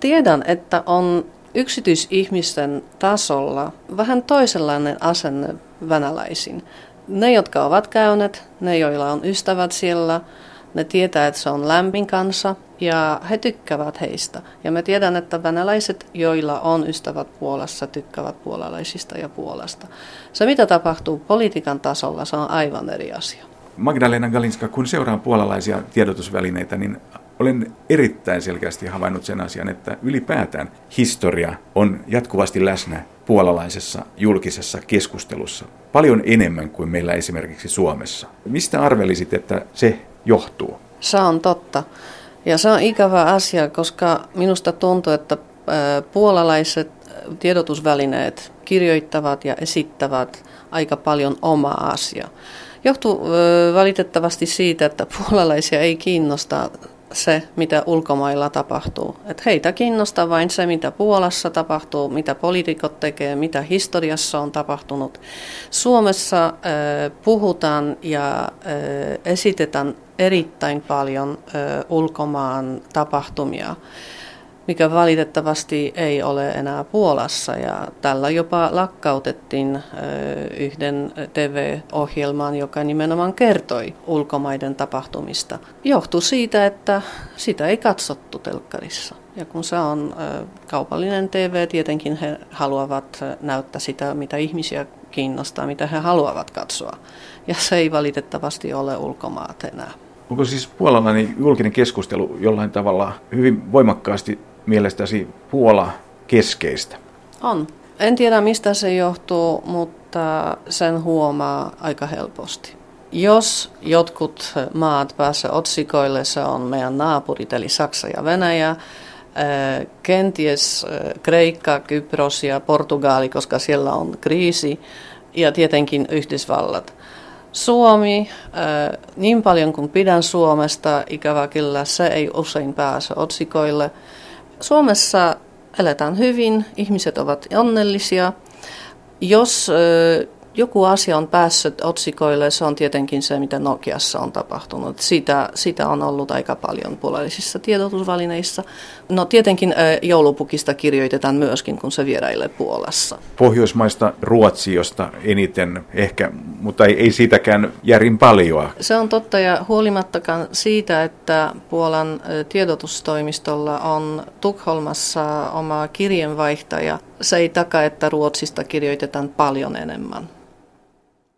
tiedän, että on yksityisihmisten tasolla vähän toisenlainen asenne venäläisiin. Ne, jotka ovat käyneet, ne, joilla on ystävät siellä – ne tietää, että se on lämmin kanssa ja he tykkäävät heistä. Ja me tiedän, että venäläiset, joilla on ystävät Puolassa, tykkäävät puolalaisista ja Puolasta. Se, mitä tapahtuu politiikan tasolla, se on aivan eri asia. Magdalena Galinska, kun seuraan puolalaisia tiedotusvälineitä, niin olen erittäin selkeästi havainnut sen asian, että ylipäätään historia on jatkuvasti läsnä puolalaisessa julkisessa keskustelussa paljon enemmän kuin meillä esimerkiksi Suomessa. Mistä arvelisit, että se johtuu? Se on totta. Ja se on ikävä asia, koska minusta tuntuu, että puolalaiset tiedotusvälineet kirjoittavat ja esittävät aika paljon omaa asiaa. Johtuu valitettavasti siitä, että puolalaisia ei kiinnosta se, mitä ulkomailla tapahtuu. Et heitä kiinnostaa vain se, mitä Puolassa tapahtuu, mitä poliitikot tekee, mitä historiassa on tapahtunut. Suomessa puhutaan ja esitetään erittäin paljon ulkomaan tapahtumia mikä valitettavasti ei ole enää Puolassa. Ja tällä jopa lakkautettiin yhden TV-ohjelman, joka nimenomaan kertoi ulkomaiden tapahtumista. Johtui siitä, että sitä ei katsottu telkkarissa. Ja kun se on kaupallinen TV, tietenkin he haluavat näyttää sitä, mitä ihmisiä kiinnostaa, mitä he haluavat katsoa. Ja se ei valitettavasti ole ulkomaat enää. Onko siis puolalainen julkinen keskustelu jollain tavalla hyvin voimakkaasti mielestäsi Puola keskeistä? On. En tiedä mistä se johtuu, mutta sen huomaa aika helposti. Jos jotkut maat pääsevät otsikoille, se on meidän naapurit, eli Saksa ja Venäjä, kenties Kreikka, Kypros ja Portugali, koska siellä on kriisi, ja tietenkin Yhdysvallat. Suomi, niin paljon kuin pidän Suomesta, ikävä kyllä se ei usein pääse otsikoille – Suomessa eletään hyvin, ihmiset ovat onnellisia. Jos joku asia on päässyt otsikoille, se on tietenkin se, mitä Nokiassa on tapahtunut. Sitä, sitä on ollut aika paljon puolellisissa tiedotusvälineissä. No tietenkin joulupukista kirjoitetaan myöskin, kun se vierailee Puolassa. Pohjoismaista Ruotsi, josta eniten ehkä, mutta ei, ei siitäkään järin paljon. Se on totta ja huolimattakaan siitä, että Puolan tiedotustoimistolla on Tukholmassa oma kirjeenvaihtaja, se ei takaa, että Ruotsista kirjoitetaan paljon enemmän.